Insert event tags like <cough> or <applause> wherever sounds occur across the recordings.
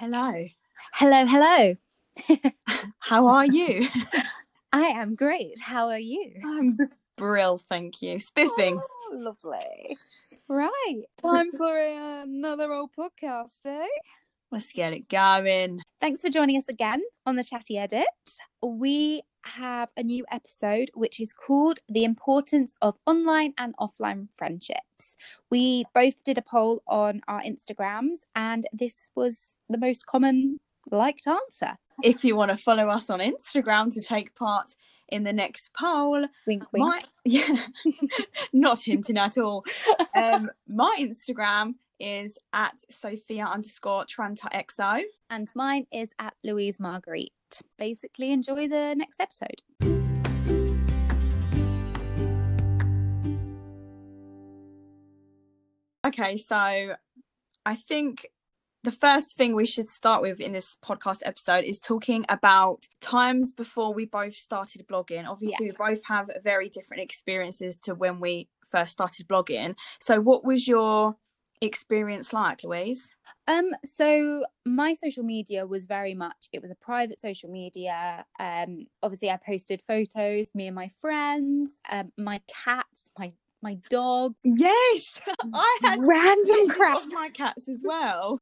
Hello. Hello, hello. <laughs> How are you? <laughs> I am great. How are you? I'm brill, thank you. Spiffing. Oh, lovely. Right. Time for another old podcast, eh? Let's get it going. Thanks for joining us again on the Chatty Edit. We have a new episode which is called The Importance of Online and Offline Friendships. We both did a poll on our Instagrams, and this was the most common liked answer. If you want to follow us on Instagram to take part in the next poll, Wink, wink. my <laughs> yeah, <laughs> not hinting at all. <laughs> Um, my Instagram is at Sophia underscore Tranta XO. And mine is at Louise Marguerite. Basically, enjoy the next episode. Okay, so I think the first thing we should start with in this podcast episode is talking about times before we both started blogging. Obviously, we both have very different experiences to when we first started blogging. So, what was your experience like, Louise? Um, so my social media was very much it was a private social media. Um, obviously I posted photos, me and my friends, um, my cats, my my dog, Yes, I had random crap. of my cats as <laughs> well.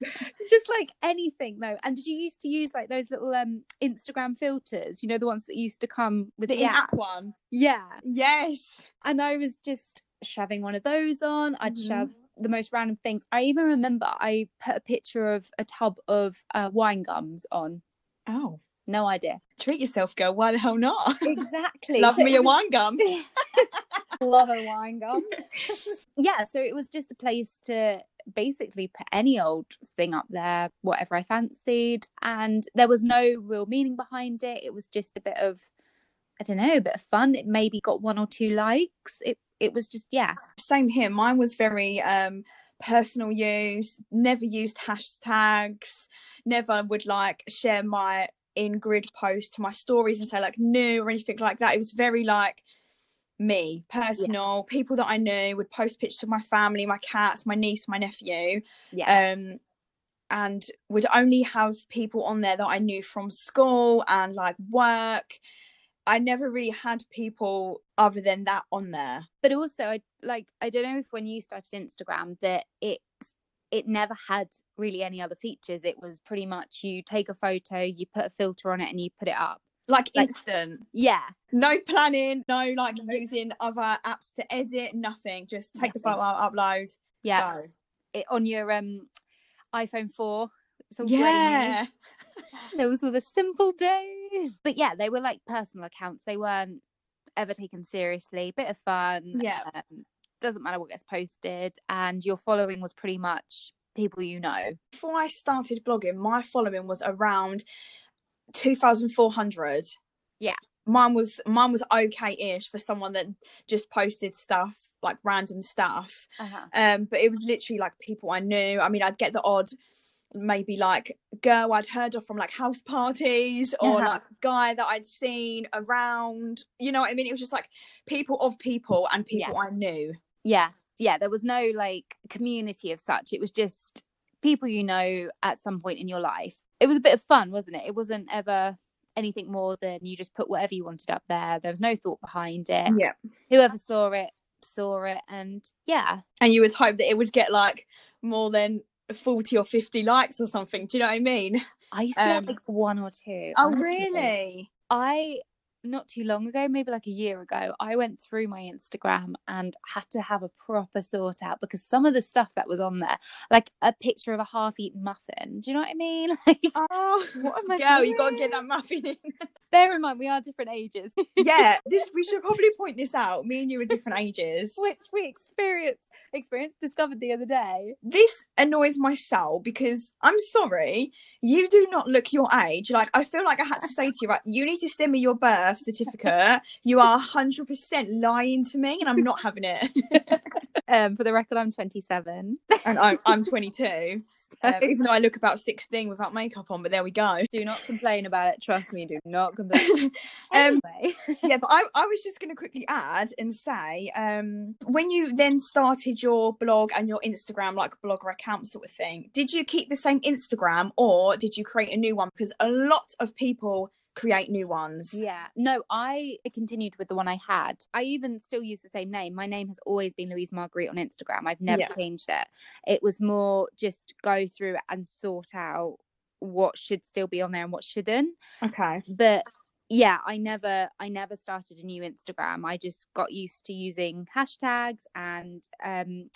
just like anything though. And did you used to use like those little um Instagram filters? You know the ones that used to come with The the, app. one. Yeah. Yes. And I was just shoving one of those on. I'd Mhm. shove the most random things. I even remember I put a picture of a tub of uh, wine gums on. Oh, No idea. treat yourself, girl. Why the hell not? Exactly. Love So me a was- wine gum. <laughs> Love a wine gum. <laughs> yeah, so it was just a place to basically put any old thing up there, whatever I fancied. And there was no real meaning behind it. It was just a bit of, I don't know, a bit of fun. It maybe got one or two likes. It it was just, yeah. Same here. Mine was very um personal use. Never used hashtags. Never would like share my in grid post to my stories and say like new or anything like that. It was very like me, personal. People that I knew would post pictures of my family, my cats, my niece, my nephew. Yeah. um and would only have people on there that I knew from school and like work. I never really had people other than that on there. but also I like I don't know if when you started Instagram that it it never had really any other features. It was pretty much you take a photo, you put a filter on it and you put it up. Like, Like- instant. Yeah. No planning, no like using other apps to edit, nothing. Just take the photo upload, Yeah. go. It, on your um iPhone 4. It's all new. <laughs> Those were the simple days. But yeah, they were like personal accounts. They weren't ever taken seriously. Bit of fun. Yeah. Um, doesn't matter what gets posted. And your following was pretty much people you know. Before I started blogging, my following was around 2,400. Yeah. Mine was mine was okay-ish for someone that just posted stuff like random stuff. Uh-huh. um but it was literally like people i knew i mean i'd get the odd maybe like girl i'd heard of from like house parties or Uh-huh. like guy that i'd seen around you know what i mean? It was just like people of people and people i knew. Yeah. Yeah there was no like community of such. It was just people you know at some point in your life. It was a bit of fun wasn't it? It wasn't ever anything more than you just put whatever you wanted up there. There was no thought behind it. Yeah. Whoever saw it saw it. And yeah. And you would hope that it would get like more than 40 or 50 likes or something do you know what i mean i used to have Um, like one or two oh honestly. really I not too long ago, maybe like a year ago, I went through my Instagram and had to have a proper sort out because some of the stuff that was on there, like a picture of a half-eaten muffin. Do you know what I mean? <laughs> Like, oh what am I <laughs> girl you gotta get that muffin in <laughs> Bear in mind, we are different ages, yeah this we should probably point this out me and you are different ages which we experienced experienced discovered the other day. this annoys my soul because I'm sorry, you do not look your age. Like I feel like I had to say to you, right, you need to send me your birth certificate. You are hundred percent lying to me, and I'm not having it. <laughs> Um, for the record, I'm 27. and I'm I'm 22. Um, <laughs> even though I look about 16 without makeup on, but there we go. Do not complain about it. Trust me, do not <laughs> complain. <laughs> um, anyway. yeah, but I, I was just going to quickly add and say um, when you then started your blog and your Instagram, like blogger account sort of thing, did you keep the same Instagram or did you create a new one? Because a lot of people create new ones. Yeah. No, I continued with the one I had. I even still use the same name. My name has always been Louise Marguerite on Instagram. I've never yeah. changed it. It was more just go through and sort out what should still be on there and what shouldn't. Okay. But yeah, I never I never started a new Instagram. I just got used to using hashtags and um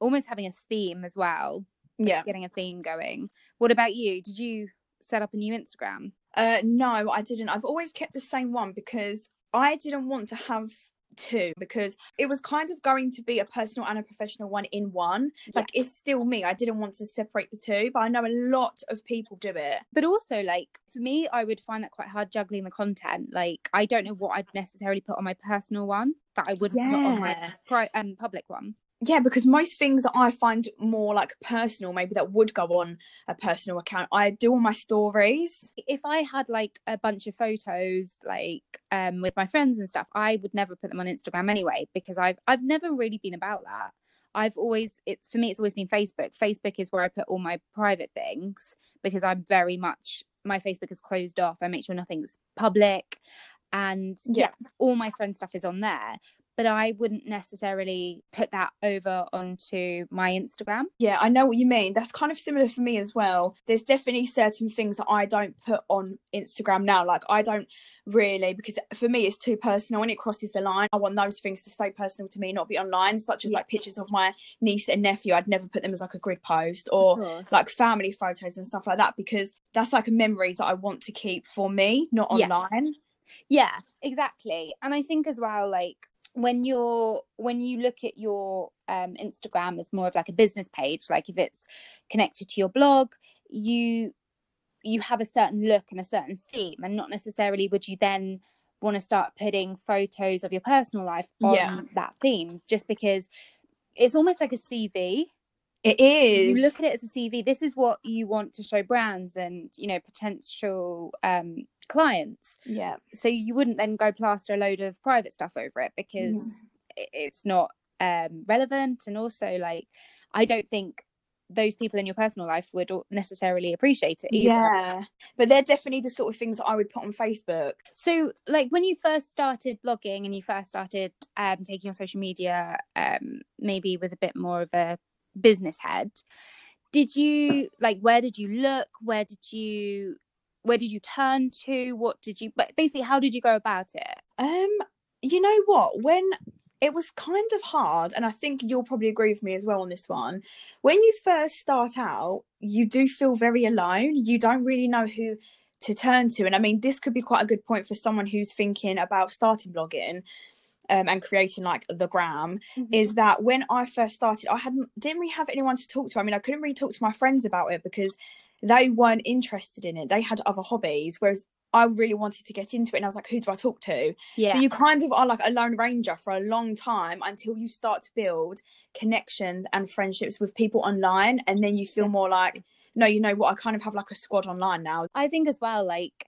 almost having a theme as well. Yeah. Getting a theme going. What about you? Did you set up a new Instagram? Uh, no, I didn't. I've always kept the same one because I didn't want to have two because it was kind of going to be a personal and a professional one in one. Like it's still me. I didn't want to separate the two, but I know a lot of people do it. But also, like for me, I would find that quite hard juggling the content. Like I don't know what I'd necessarily put on my personal one that I wouldn't yeah. put on my pri- um, public one yeah because most things that i find more like personal maybe that would go on a personal account i do on my stories. If i had like a bunch of photos like um with my friends and stuff i would never put them on instagram anyway because i've i've never really been about that. I've always it's for me it's always been facebook. Facebook is where i put all my private things because i'm very much my facebook is closed off. I make sure nothing's public and yeah, yeah. all my friend stuff is on there but I wouldn't necessarily put that over onto my Instagram. Yeah, I know what you mean. That's kind of similar for me as well. There's definitely certain things that I don't put on Instagram now. Like, I don't really, because for me, it's too personal and it crosses the line. I want those things to stay personal to me, not be online, such as yeah. like pictures of my niece and nephew. I'd never put them as like a grid post or like family photos and stuff like that because that's like memories that I want to keep for me, not online. Yeah. yeah, exactly. And I think as well, like, when you're when you look at your um, Instagram as more of like a business page, like if it's connected to your blog, you you have a certain look and a certain theme, and not necessarily would you then want to start putting photos of your personal life on yeah. that theme, just because it's almost like a CV. It is. You look at it as a CV. This is what you want to show brands and you know potential um, clients. Yeah. So you wouldn't then go plaster a load of private stuff over it because mm. it's not um, relevant. And also, like, I don't think those people in your personal life would necessarily appreciate it either. Yeah, but they're definitely the sort of things that I would put on Facebook. So, like when you first started blogging and you first started um, taking your social media, um, maybe with a bit more of a business head, did you like where did you look? Where did you where did you turn to? What did you but basically how did you go about it? Um you know what? When it was kind of hard and i think you'll probably agree with me as well on this one. When you first start out you do feel very alone. You don't really know who to turn to and i mean this could be quite a good point for someone who's thinking about starting blogging um, and creating like the gram mm-hmm. is that when I first started, I hadn't didn't really have anyone to talk to. I mean, I couldn't really talk to my friends about it because they weren't interested in it. They had other hobbies, whereas I really wanted to get into it. And I was like, who do I talk to? Yeah. So you kind of are like a lone ranger for a long time until you start to build connections and friendships with people online. And then you feel more like, no, you know what? I kind of have like a squad online now. I think as well, like,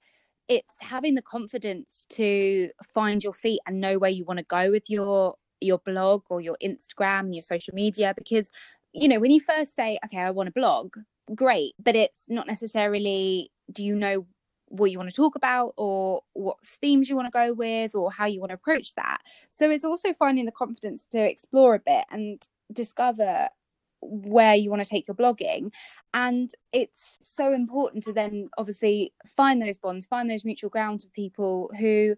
it's having the confidence to find your feet and know where you want to go with your your blog or your Instagram and your social media because you know when you first say okay I want to blog great but it's not necessarily do you know what you want to talk about or what themes you want to go with or how you want to approach that. So it's also finding the confidence to explore a bit and discover where you want to take your blogging. And it's so important to then obviously find those bonds find those mutual grounds with people who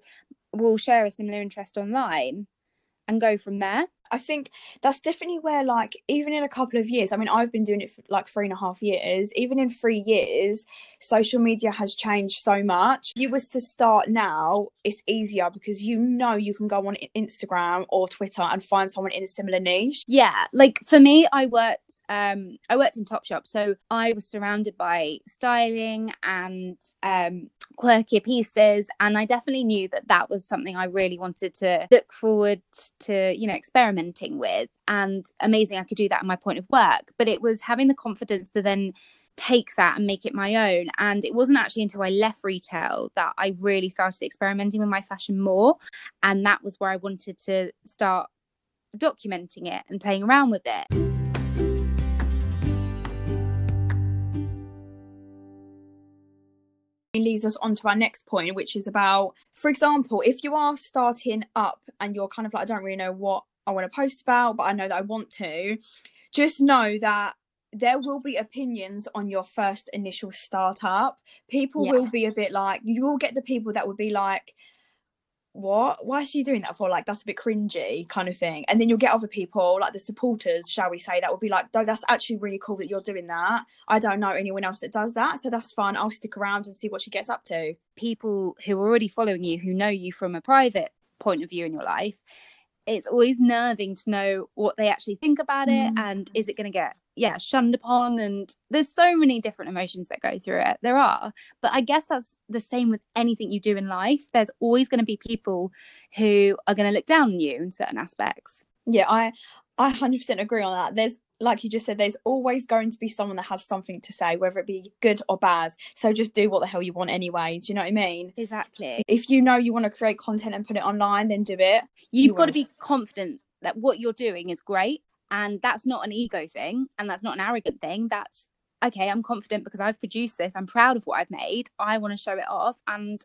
will share a similar interest online and go from there I think that's definitely where, like, even in a couple of years, I mean, I've been doing it for like three and a half years. Even in three years, social media has changed so much. You was to start now, it's easier because you know you can go on Instagram or Twitter and find someone in a similar niche. Yeah, like for me, I worked, um, I worked in Topshop, so I was surrounded by styling and um, quirky pieces, and I definitely knew that that was something I really wanted to look forward to, you know, experiment experimenting with. And amazing I could do that in my point of work. But it was having the confidence to then take that and make it my own. And it wasn't actually until I left retail that I really started experimenting with my fashion more. And that was where I wanted to start documenting it and playing around with it. leads us on to our next point, which is about, for example, if you are starting up and you're kind of like, I don't really know what I want to post about, but I know that I want to, just know that there will be opinions on your first initial startup. People Yeah. will be a bit like, you will get the people that would be like, what? Why is she doing that for? Like, that's a bit cringy, kind of thing. And then you'll get other people, like the supporters, shall we say, that will be like, no, that's actually really cool that you're doing that. I don't know anyone else that does that. So that's fun. I'll stick around and see what she gets up to. people who are already following you who know you from a private point of view in your life it's always nerving to know what they actually think about it Mm. and is it going to get yeah shunned upon and there's so many different emotions that go through it there are but i guess that's the same with anything you do in life there's always going to be people who are going to look down on you in certain aspects Yeah, I I 100% agree on that. There's like you just said there's always going to be someone that has something to say whether it be good or bad. So just do what the hell you want anyway. Do you know what I mean? exactly If you know you want to create content and put it online, then do it. you've You got to be confident that what you're doing is great and that's not an ego thing and that's not an arrogant thing that's okay i'm confident because i've produced this i'm proud of what i've made i want to show it off and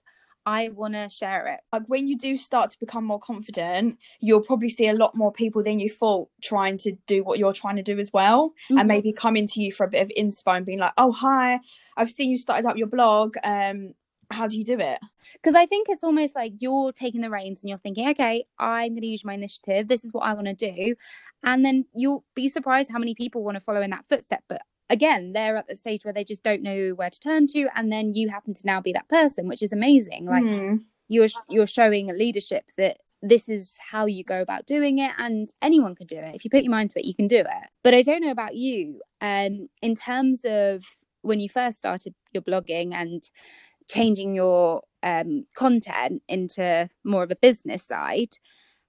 i want to share it Like when you do start to become more confident, you'll probably see a lot more people than you thought trying to do what you're trying to do as well. Mhm. And maybe coming to you for a bit of inspo and being like, Oh hi, I've seen you started up your blog. Um, how do you do it? because i think it's almost like you're taking the reins and you're thinking okay i'm going to use my initiative this is what i want to do and then you'll be surprised how many people want to follow in that footstep but again they're at the stage where they just don't know where to turn to and then you happen to now be that person which is amazing. Like Hmm. you're you're showing a leadership that this is how you go about doing it and anyone can do it. If you put your mind to it you can do it. But i don't know about you um in terms of when you first started your blogging and changing your um content into more of a business side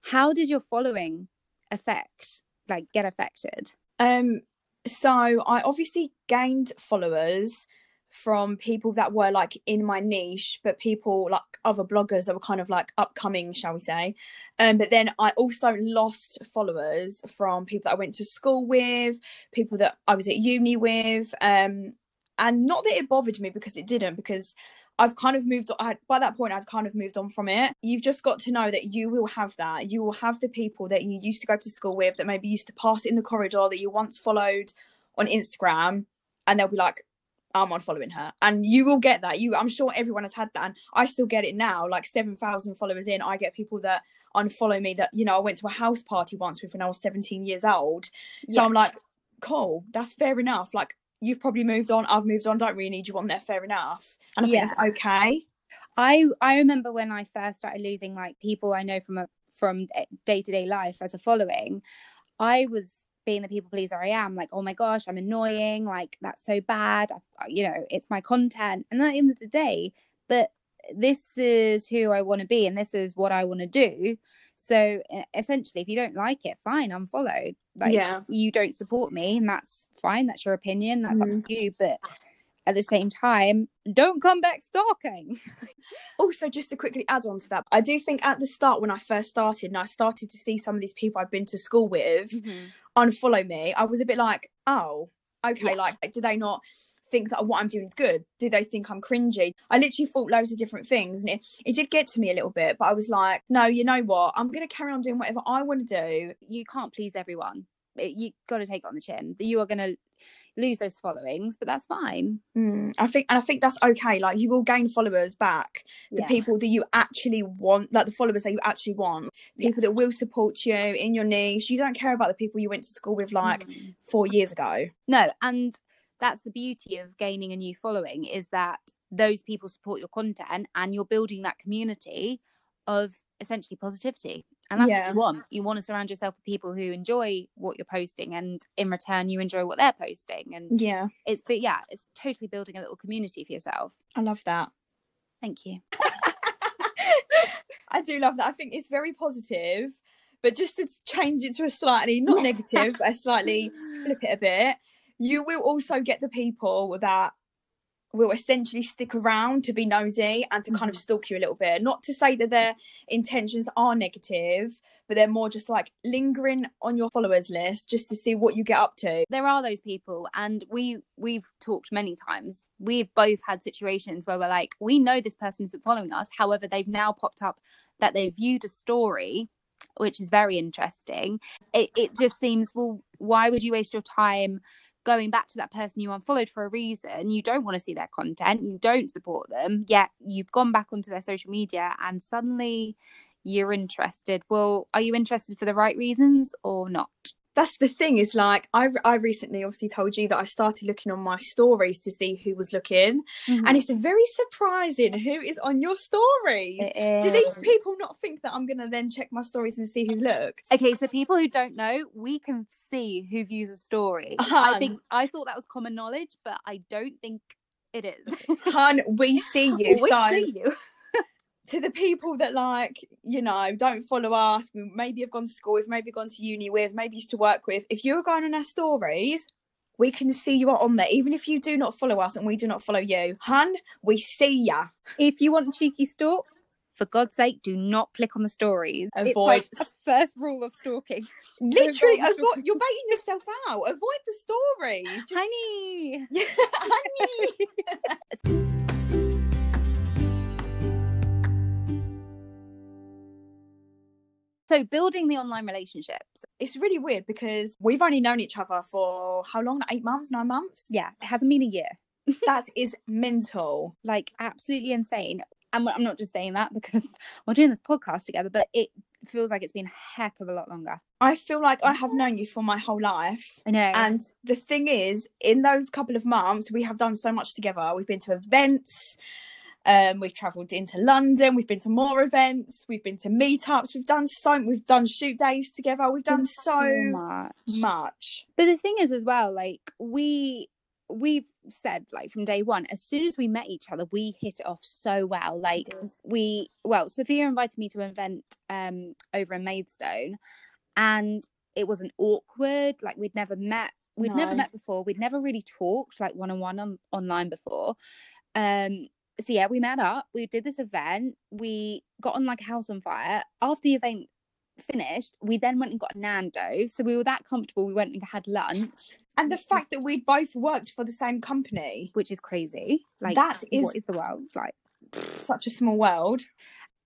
how did your following affect like get affected? Um, so I obviously gained followers from people that were like in my niche, but people like other bloggers that were kind of like upcoming, shall we say. Um, but then I also lost followers from people that I went to school with, people that I was at uni with. Um, and not that it bothered me because it didn't, because I've kind of moved on. I, by that point, I've kind of moved on from it. You've just got to know that you will have that. You will have the people that you used to go to school with that maybe used to pass in the corridor that you once followed on Instagram, and they'll be like, I'm unfollowing her. And you will get that. You I'm sure everyone has had that. And I still get it now. Like seven thousand followers in, I get people that unfollow me that, you know, I went to a house party once with when I was 17 years old. So Yeah. I'm like, cool, that's fair enough. Like you've probably moved on, I've moved on, don't really need you on there, fair enough. And I think Yeah. that's okay. I I remember when I first started losing like people I know from a from day to day life as a following, I was being the people pleaser I am, like, oh my gosh, I'm annoying, like that's so bad, I, you know, it's my content, and at the end of the day, but this is who I want to be, and this is what I want to do. So essentially, if you don't like it, fine, unfollow. Like Yeah. you don't support me, and that's fine. That's your opinion. That's Mhm. up to you. But at the same time, don't come back stalking. <laughs> Also, just to quickly add on to that, I do think at the start when I first started and I started to see some of these people I'd been to school with unfollow me, I was a bit like, oh, okay, Yeah. like, do they not think that what I'm doing is good? Do they think I'm cringy? I literally thought loads of different things, and it, it did get to me a little bit, but I was like, no, you know what? I'm going to carry on doing whatever I want to do. you can't please everyone. You got to take it on the chin. You are going to lose those followings, but that's fine. Mm, I think, and I think that's okay. Like, you will gain followers back. The Yeah. people that you actually want, like the followers that you actually want, Yeah. people that will support you in your niche. You don't care about the people you went to school with like Mm. four years ago. no, and that's the beauty of gaining a new following is that those people support your content and you're building that community of essentially positivity. And that's Yeah. what you want. You want to surround yourself with people who enjoy what you're posting and in return you enjoy what they're posting. And Yeah, it's but yeah, it's totally building a little community for yourself. I love that. Thank you. <laughs> I do love that. I think it's very positive but just to change it to a slightly not <laughs> negative, but a slightly <laughs> flip it a bit, you will also get the people that will essentially stick around to be nosy and to kind of Mhm. stalk you a little bit. Not to say that their intentions are negative, but they're more just like lingering on your followers list just to see what you get up to. there are those people and we we've talked many times we've both had situations where we're like we know this person isn't following us however they've now popped up that they viewed a story which is very interesting it, it just seems well why would you waste your time going back to that person you unfollowed for a reason you don't want to see their content you don't support them yet you've gone back onto their social media and suddenly you're interested. Well are you interested for the right reasons or not That's the thing is like I I recently obviously told you that I started looking on my stories to see who was looking mm-hmm. and it's very surprising who is on your stories. Do these people not think that I'm going to then check my stories and see who's looked? Okay, so people who don't know, we can see who views a story. I uh-huh. think I thought that was common knowledge, but I don't think it is. Hun, we <laughs> see you. we so see you. To the people that like you know don't follow us we maybe have gone to school with maybe gone to uni with maybe used to work with if you're going on our stories we can see you are on there even if you do not follow us and we do not follow you hun we see ya If you want cheeky stalk, for God's sake, do not click on the stories. Avoid- It's like first rule of stalking. literally avoid you're baiting yourself out avoid the stories just Honey. <laughs> honey. <laughs> So building the online relationships. it's really weird because we've only known each other for how long eight months nine months Yeah, it hasn't been a year. <laughs> that is mental Like absolutely insane. And I'm not just saying that because <laughs> we're doing this podcast together, but it feels like it's been a heck of a lot longer. i feel like i have known you for my whole life I know. And the thing is, in those couple of months, we have done so much together. We've been to events, um, we've travelled into London, we've been to more events, we've been to meetups, we've done so we've done shoot days together, we've done so, much. much. But the thing is as well, like we we've said like from day one, as soon as we met each other, we hit it off so well. Like we well, Sophia invited me to an event um over in Maidstone and it wasn't awkward, like we'd never met we'd never met before, we'd never really talked like one on one on online before. Um so yeah, we met up, we did this event, we got on like a house on fire. After the event finished, we then went and got a Nando. So we were that comfortable. We went and had lunch, And the fact that we'd both worked for the same company, which is crazy. Like That is- what is the world like? such a small world.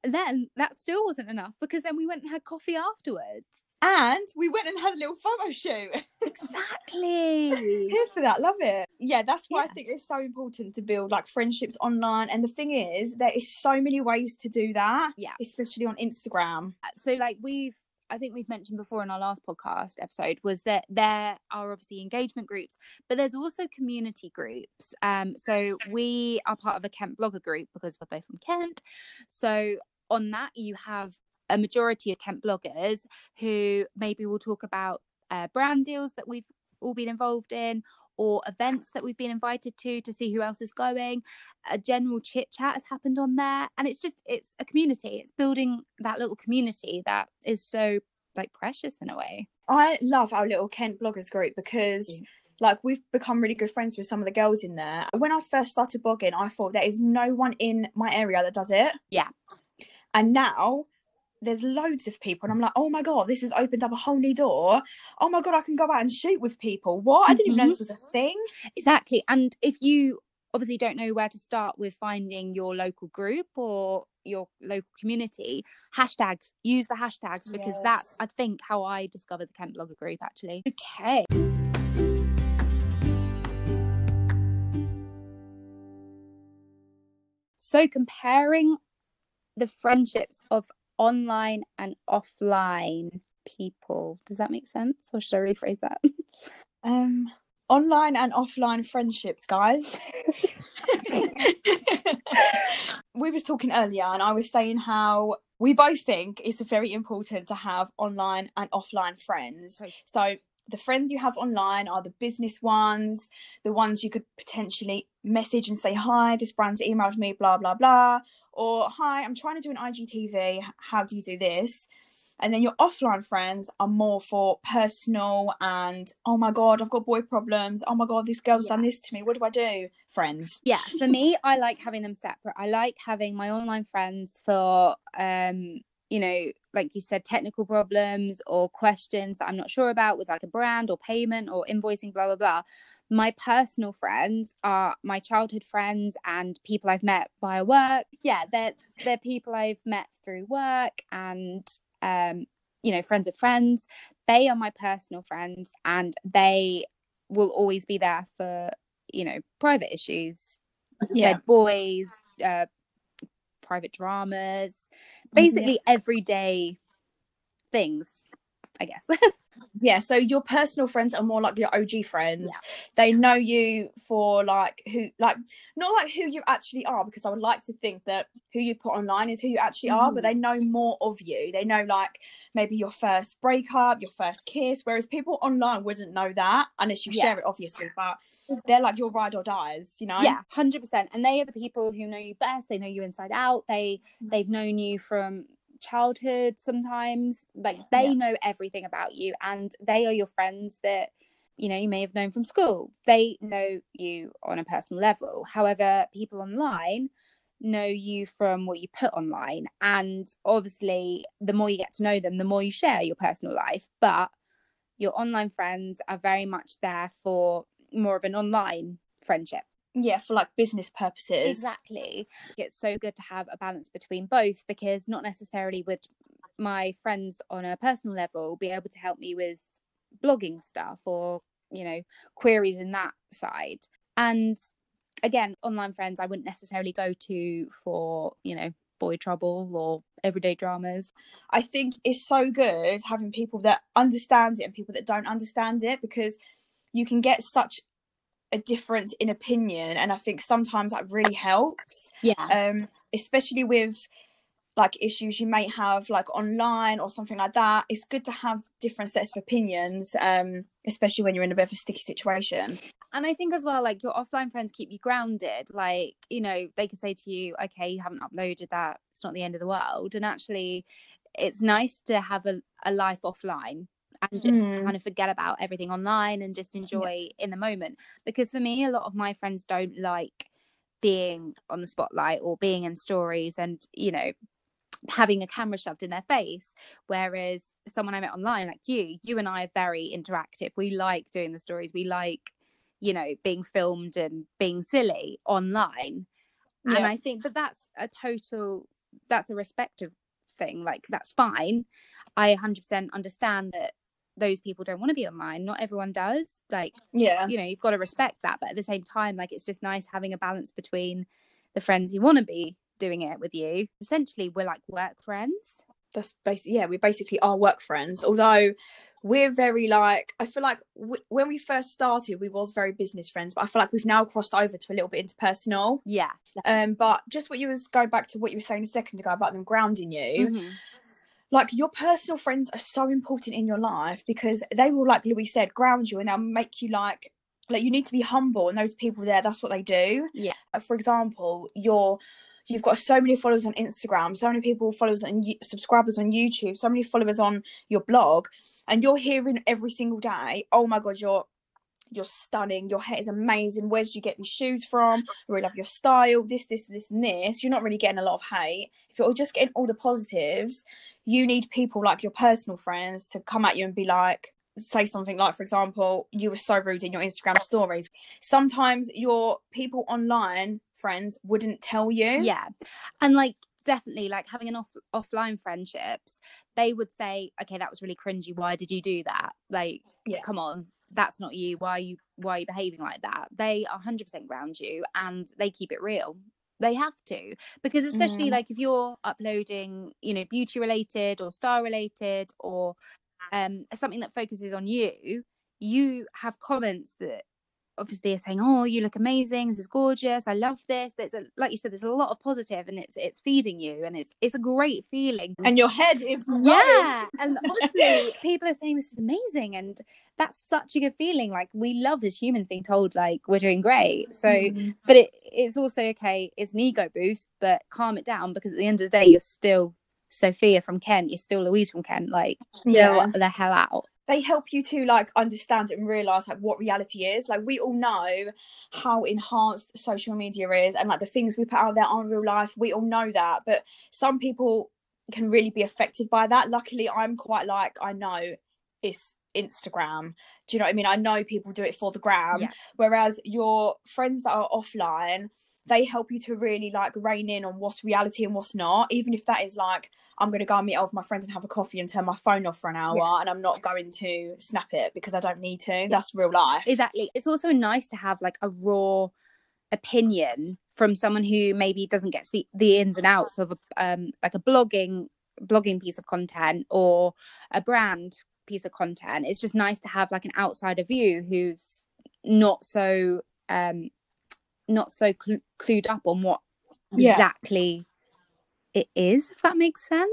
Then that still wasn't enough because then we went and had coffee afterwards. And we went and had a little photo shoot. Exactly. <laughs> Here for that, love it. Yeah, that's why I think it's so important to build like friendships online. And the thing is, there is so many ways to do that. Yeah. especially on Instagram. so like we've I think we've mentioned before in our last podcast episode was that there are obviously engagement groups, but there's also community groups. Um, so we are part of a Kent blogger group because we're both from Kent. So on that, you have a majority of Kent bloggers who maybe will talk about uh, brand deals that we've all been involved in or events that we've been invited to to see who else is going a general chit chat has happened on there and it's just it's a community it's building that little community that is so like precious in a way I love our little Kent bloggers group because Yeah. like we've become really good friends with some of the girls in there. When I first started blogging, I thought there is no one in my area that does it. Yeah. And now there's loads of people, and I'm like, oh my god, this has opened up a whole new door. Oh my god, I can go out and shoot with people. What? I didn't even know Mhm. this was a thing. exactly and if you obviously don't know where to start with finding your local group or your local community hashtags use the hashtags because that's i think how i discovered the kent blogger group actually okay so comparing the friendships of online and offline people does that make sense or should i rephrase that Um, online and offline friendships, guys. <laughs> we was talking earlier, and I was saying how we both think it's very important to have online and offline friends. So the friends you have online are the business ones, the ones you could potentially message and say, "Hi, this brand's emailed me, blah blah blah," or "Hi, I'm trying to do an IGTV. How do you do this?" and then your offline friends are more for personal and oh my god i've got boy problems oh my god this girl's Yeah. done this to me what do i do friends yeah for me i like having them separate i like having my online friends for um you know like you said technical problems or questions that i'm not sure about with like a brand or payment or invoicing blah blah blah my personal friends are my childhood friends and people i've met via work yeah they're they're people i've met through work and um you know friends of friends they are my personal friends and they will always be there for you know private issues Yeah. said boys uh private dramas Mm-hmm. basically everyday things i guess <laughs> yeah so your personal friends are more like your og friends Yeah. they know you for like who like not like who you actually are because i would like to think that who you put online is who you actually are but Mhm. they know more of you they know like maybe your first breakup your first kiss whereas people online wouldn't know that unless you Yeah. share it obviously but they're like your ride or dies you know yeah 100% and they are the people who know you best they know you inside out they Mm. they've known you from childhood sometimes like they Yeah. know everything about you and they are your friends that you know you may have known from school. They know you on a personal level. However people online know you from what you put online and obviously the more you get to know them the more you share your personal life. But your online friends are very much there for more of an online friendship yeah for like business purposes Exactly. It's so good to have a balance between both because not necessarily would my friends on a personal level be able to help me with blogging stuff or, you know, queries in that side. And again, online friends I wouldn't necessarily go to for, you know, boy trouble or everyday dramas. I think it's so good having people that understand it and people that don't understand it because you can get such a difference in opinion and I think sometimes that really helps Yeah. um especially with like issues you may have like online or something like that it's good to have different sets of opinions um especially when you're in a bit of a sticky situation and I think as well, like your offline friends keep you grounded. Like, you know, they can say to you, okay, you haven't uploaded that. It's not the end of the world. And actually, it's nice to have a, a life offline and just Mm. kind of forget about everything online and just enjoy in the moment. Because for me, a lot of my friends don't like being on the spotlight or being in stories and, you know, having a camera shoved in their face. Whereas someone i met online like you you and i are very interactive. We like doing the stories. We like you know being filmed and being silly online. And Yeah. i think that that's a total that's a respective thing. Like that's fine. I 100% understand that those people don't want to be online not everyone does like yeah. you know you've got to respect that but at the same time like it's just nice having a balance between the friends who want to be doing it with you. Essentially we're like work friends. That's basically yeah we basically are work friends although we're very like i feel like w- when we first started we was very business friends but i feel like we've now crossed over to a little bit into personal yeah. Um but just what you was going back to what you were saying a second ago about them grounding you Mhm. Like your personal friends are so important in your life because they will like Louise said ground you and they'll make you like like you need to be humble and those people there that's what they do Yeah. Uh, for example you're you've got so many followers on instagram so many people followers and subscribers on youtube so many followers on your blog and you're hearing every single day oh my god you're you're stunning your hair is amazing where did you get these shoes from? I really love your style this this this and this. You're not really getting a lot of hate. If you're just getting all the positives you need people like your personal friends to come at you and be like say something like for example you were so rude in your instagram stories. Sometimes your people online friends wouldn't tell you. Yeah. And like definitely like having an off offline friendships they would say okay that was really cringy. Why did you do that? Like Yeah. come on that's not you why are you why are you behaving like that they are 100% ground you and they keep it real they have to because especially Mm. like if you're uploading you know beauty related or star related or um something that focuses on you you have comments that obviously are saying oh you look amazing this is gorgeous i love this there's a like you said there's a lot of positive and it's it's feeding you and it's it's a great feeling and your head is growing. yeah and <laughs> honestly people are saying this is amazing and that's such a good feeling like we love as humans being told like we're doing great so Mm. but it it's also okay it's an ego boost but calm it down because at the end of the day you're still Sophia from Kent, you're still Louise from Kent. Like, Yeah. chill the hell out. They help you to like understand and realize like what reality is. Like we all know how enhanced social media is and like the things we put out there aren't real life. We all know that but some people can really be affected by that. Luckily i'm quite like i know it's instagram. Do you know what i mean? I know people do it for the gram. Yeah. whereas your friends that are offline they help you to really like rein in on what's reality and what's not even if that is like i'm going to go and meet up with my friends and have a coffee and turn my phone off for an hour and i'm not going to snap it because i don't need to. That's real life. Exactly. It's also nice to have like a raw opinion from someone who maybe doesn't get the, the ins and outs of a, um like a blogging blogging piece of content or a brand piece of content. It's just nice to have like an outsider view who's not so um not so cl- clued up on what Yeah. exactly it is if that makes sense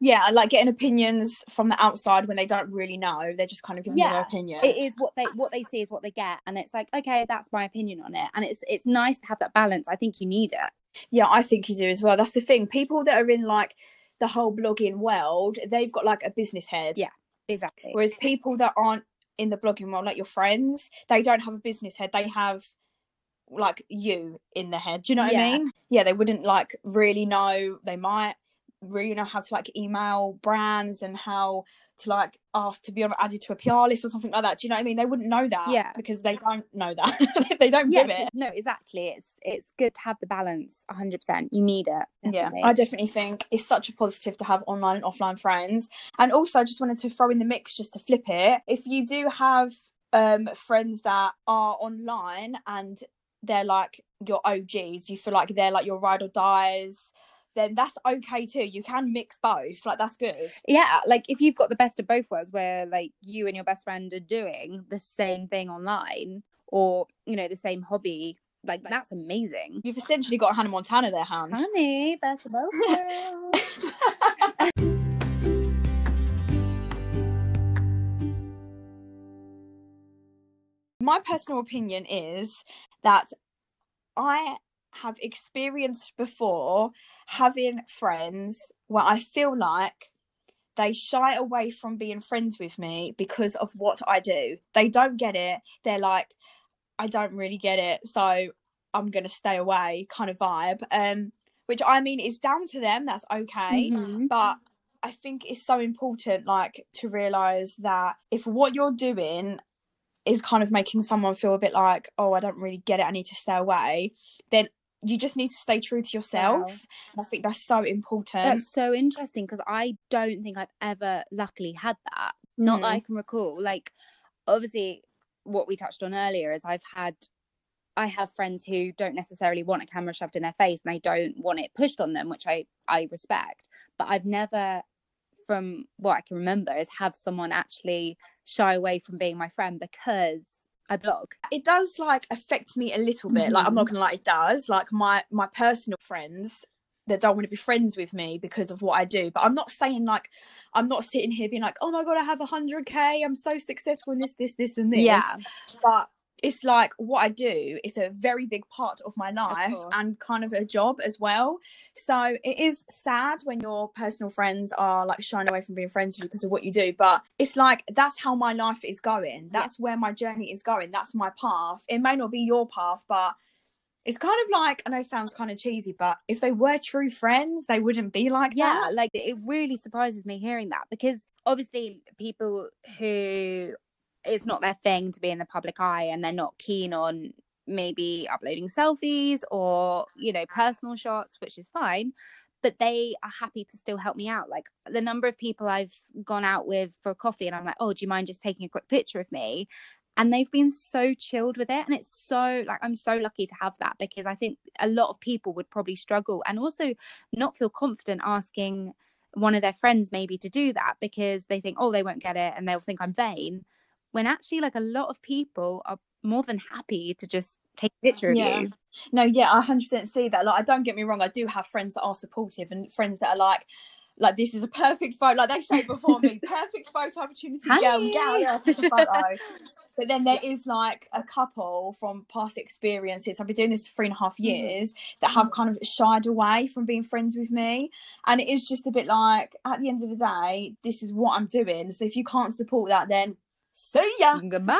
yeah I like getting opinions from the outside when they don't really know they're just kind of giving you their opinion it is what they what they see is what they get and it's like okay that's my opinion on it and it's it's nice to have that balance i think you need it Yeah, I think you do as well. That's the thing. People that are in like the whole blogging world, they've got like a business head. Yeah. Exactly Whereas people that aren't in the blogging world, like your friends, they don't have a business head. They have like you in the head. Do you know what Yeah. I mean? Yeah, they wouldn't like really know. They might really know how to like email brands and how to like ask to be on added to a PR list or something like that. Do you know what I mean? They wouldn't know that. Yeah. Because they don't know that. <laughs> they don't yeah do it. no exactly it's it's good to have the balance 100% you need it Yeah. I definitely think it's such a positive to have online and offline friends. And also, I just wanted to throw in the mix just to flip it. If you do have um friends that are online and they're like your OGs, you feel like they're like your ride or dies, then that's okay too. You can mix both. Like that's good. yeah like if you've got the best of both worlds where like you and your best friend are doing the same thing online or you know the same hobby like that's amazing You've essentially got Hannah Montana there, hand. honey best of both worlds <laughs> my personal opinion is that I have experienced before having friends where I feel like they shy away from being friends with me because of what I do. They don't get it. They're like, I don't really get it, so I'm gonna stay away, kind of vibe. Um, which I mean is down to them. That's okay Mhm. but I think it's so important, like, to realize that if what you're doing is kind of making someone feel a bit like, oh, I don't really get it, I need to stay away, then you just need to stay true to yourself. And I think that's so important. That's so interesting because I don't think I've ever luckily had that. Not that Mm. I can recall. Like, obviously, what we touched on earlier is I've had, I have friends who don't necessarily want a camera shoved in their face and they don't want it pushed on them, which I I respect. But I've never, from what I can remember, is have someone actually shy away from being my friend because I blog. it does like affect me a little bit. Like I'm not Mhm. gonna lie, it does. Like my my personal friends that don't want to be friends with me because of what I do. But I'm not saying like I'm not sitting here being like, oh my god, I have hundred K, I'm so successful in this, this, this, and this. Yeah. But it's like what I do is a very big part of my life course. and kind of a job as well. So it is sad when your personal friends are like shying away from being friends with you because of what you do. But it's like that's how my life is going. That's where my journey is going. That's my path. It may not be your path, but it's kind of like I know it sounds kind of cheesy, but if they were true friends, they wouldn't be like yeah that. like it really surprises me hearing that because obviously people who it's not their thing to be in the public eye and they're not keen on maybe uploading selfies or you know personal shots which is fine but they are happy to still help me out. Like the number of people i've gone out with for coffee and i'm like oh do you mind just taking a quick picture of me? And they've been so chilled with it and it's so like i'm so lucky to have that because i think a lot of people would probably struggle and also not feel confident asking one of their friends maybe to do that because they think oh they won't get it and they'll think i'm vain when actually like a lot of people are more than happy to just take a picture of Yeah. you No, yeah, I hundred percent see that. Like, I don't get me wrong, I do have friends that are supportive and friends that are like, like this is a perfect photo. Like they say before me, perfect photo opportunity. Yeah, Honey. get out there, take a photo. <laughs> But then there is like a couple from past experiences. I've been doing this for three and a half mm-hmm. years that have kind of shied away from being friends with me. And it is just a bit like, at the end of the day, this is what I'm doing. So if you can't support that, then see ya. Goodbye.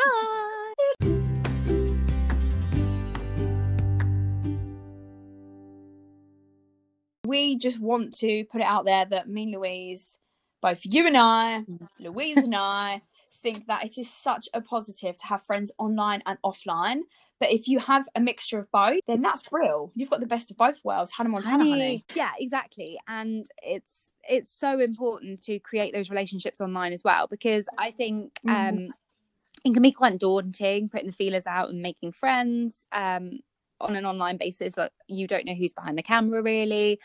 We just want to put it out there that me and Louise, both you and I, mm. Louise and I, <laughs> think that it is such a positive to have friends online and offline. But if you have a mixture of both, then that's real. You've got the best of both worlds. Hannah Montana, honey. Yeah, exactly. And it's it's so important to create those relationships online as well because I think um Mhm. it can be quite daunting putting the feelers out and making friends um on an online basis like you don't know who's behind the camera really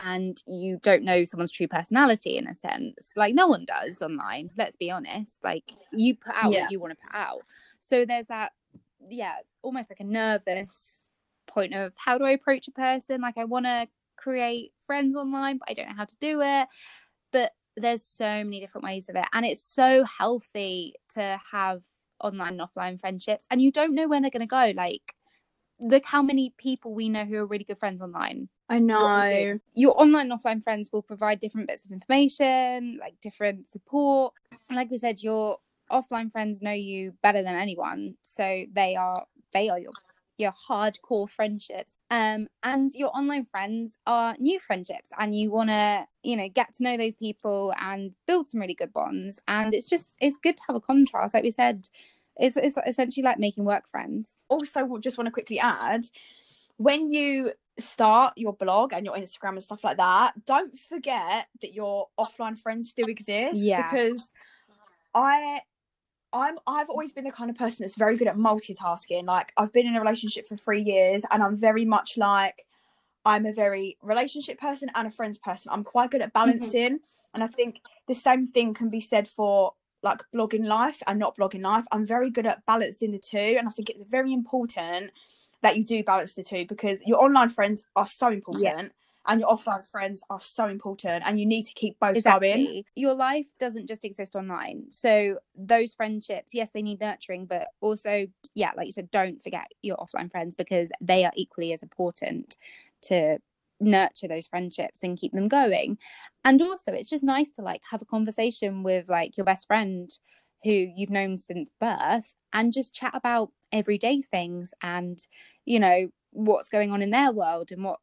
and you don't know someone's true personality in a sense like no one does online let's be honest like you put out Yeah. what you want to put out so there's that yeah almost like a nervous point of how do i approach a person like i want to create friends online but i don't know how to do it. But there's so many different ways of it. And it's so healthy to have online and offline friendships. And you don't know when they're going to go. Like look how many people we know who are really good friends online. I know. your online and offline friends will provide different bits of information like different support. Like we said your offline friends know you better than anyone. So they are they are your your hardcore friendships um and your online friends are new friendships and you want to you know get to know those people and build some really good bonds and it's just it's good to have a contrast like we said it's, it's essentially like making work friends Also, just want to quickly add when you start your blog and your Instagram and stuff like that, don't forget that your offline friends still exist. Yeah. Because I I'm I've always been the kind of person that's very good at multitasking. Like I've been in a relationship for three years and I'm very much like I'm a very relationship person and a friends person. I'm quite good at mm-hmm. balancing. And I think the same thing can be said for like blogging life and not blogging life. I'm very good at balancing the two. And I think it's very important that you do balance the two because your online friends are so important and your offline friends are so important and you need to keep both going. your life doesn't just exist online. So those friendships yes they need nurturing but also yeah like you said don't forget your offline friends because they are equally as important to nurture those friendships and keep them going. And also it's just nice to like have a conversation with like your best friend who you've known since birth and just chat about everyday things and you know what's going on in their world and what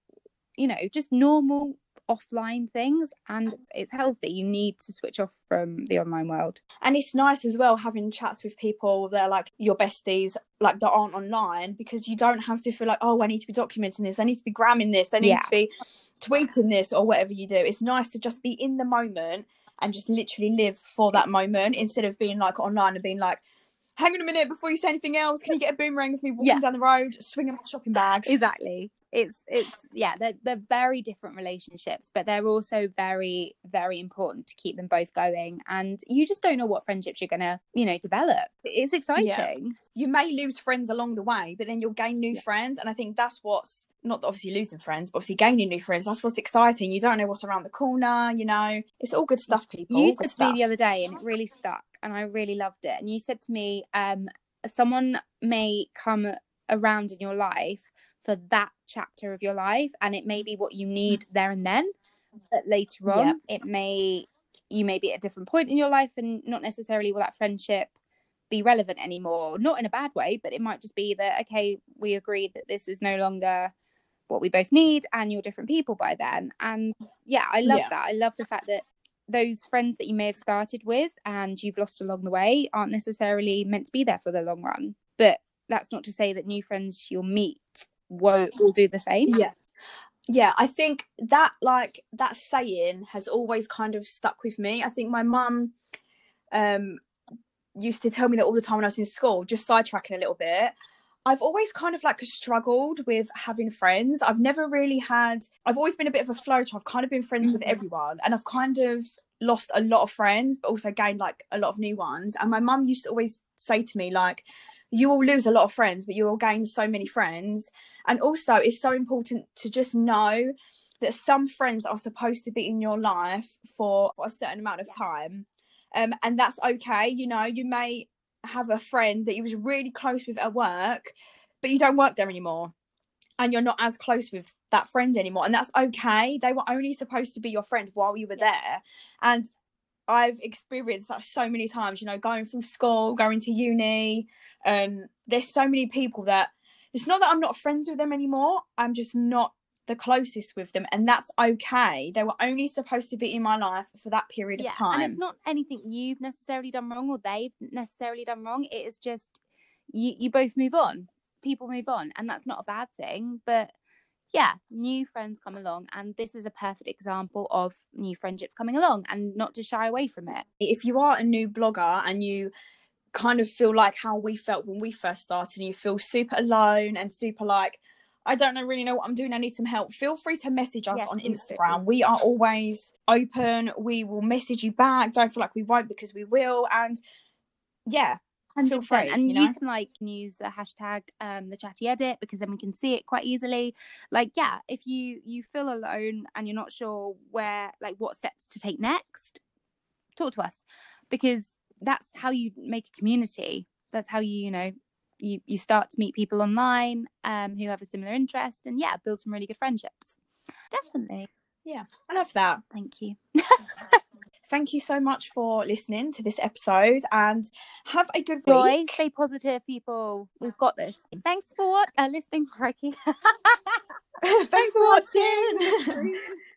you know just normal offline things and it's healthy you need to switch off from the online world And it's nice as well having chats with people that are like your besties, like that aren't online, because you don't have to feel like, oh, I need to be documenting this, I need to be gramming this, I need Yeah. to be tweeting this, or whatever you do. It's nice to just be in the moment and just literally live for that moment instead of being like online and being like, hang on a minute before you say anything else. Can you get a boomerang of me walking Yeah. down the road, swinging my shopping bags? exactly it's it's yeah they're, they're very different relationships but they're also very very important to keep them both going and you just don't know what friendships you're gonna you know develop it's exciting you may lose friends along the way, but then you'll gain new Yeah. friends. And I think that's what's not obviously losing friends, but obviously gaining new friends. That's what's exciting. You don't know what's around the corner, you know. It's all good stuff, people. you said to me the other day and it really stuck and i really loved it and you said to me um someone may come around in your life for that chapter of your life and it may be what you mm. need there and then but later on Yep. it may you may be at a different point in your life and not necessarily will that friendship be relevant anymore. Not in a bad way but it might just be that okay we agree that this is no longer what we both need and you're different people by then. And yeah i love Yeah. that. I love the fact that those friends that you may have started with and you've lost along the way aren't necessarily meant to be there for the long run. But that's not to say that new friends you'll meet won't all do the same Yeah. Yeah, I think that like that saying has always kind of stuck with me. I think my mum um used to tell me that all the time when I was in school, just sidetracking a little bit. I've always kind of like struggled with having friends. I've never really had I've always been a bit of a floater. I've kind of been friends with Mhm. everyone and I've kind of lost a lot of friends, but also gained like a lot of new ones. And my mum used to always say to me, like, you will lose a lot of friends, but you will gain so many friends. And also, it's so important to just know that some friends are supposed to be in your life for, for a certain amount of time. Um, and that's okay. You know, you may have a friend that you was really close with at work, but you don't work there anymore. And you're not as close with that friend anymore. And that's okay. They were only supposed to be your friend while you were Yeah. there. And I've experienced that so many times, you know, going from school, going to uni. Um, there's so many people that it's not that I'm not friends with them anymore. I'm just not the closest with them. And that's okay. They were only supposed to be in my life for that period yeah, of time. and it's not anything you've necessarily done wrong or they've necessarily done wrong. It is just you you both move on. People move on, and that's not a bad thing. But yeah, new friends come along, and this is a perfect example of new friendships coming along, and not to shy away from it. if you are a new blogger and you kind of feel like how we felt when we first started and you feel super alone and super like I don't know really know what I'm doing. I need some help. Feel free to message us Yes, on. Instagram. We are always open. We will message you back. Don't feel like we won't because we will. And yeah, 100%. free, and you know? can like use the hashtag um the chatty edit because then we can see it quite easily like yeah if you you feel alone and you're not sure where like what steps to take next talk to us because that's how you make a community that's how you you know you you start to meet people online um who have a similar interest and yeah build some really good friendships definitely Yeah, I love that. thank you <laughs> Thank you so much for listening to this episode and have a good Joy, week. stay positive people we've got this thanks for what uh, listening crikey <laughs> <laughs> Thanks for watching. <laughs>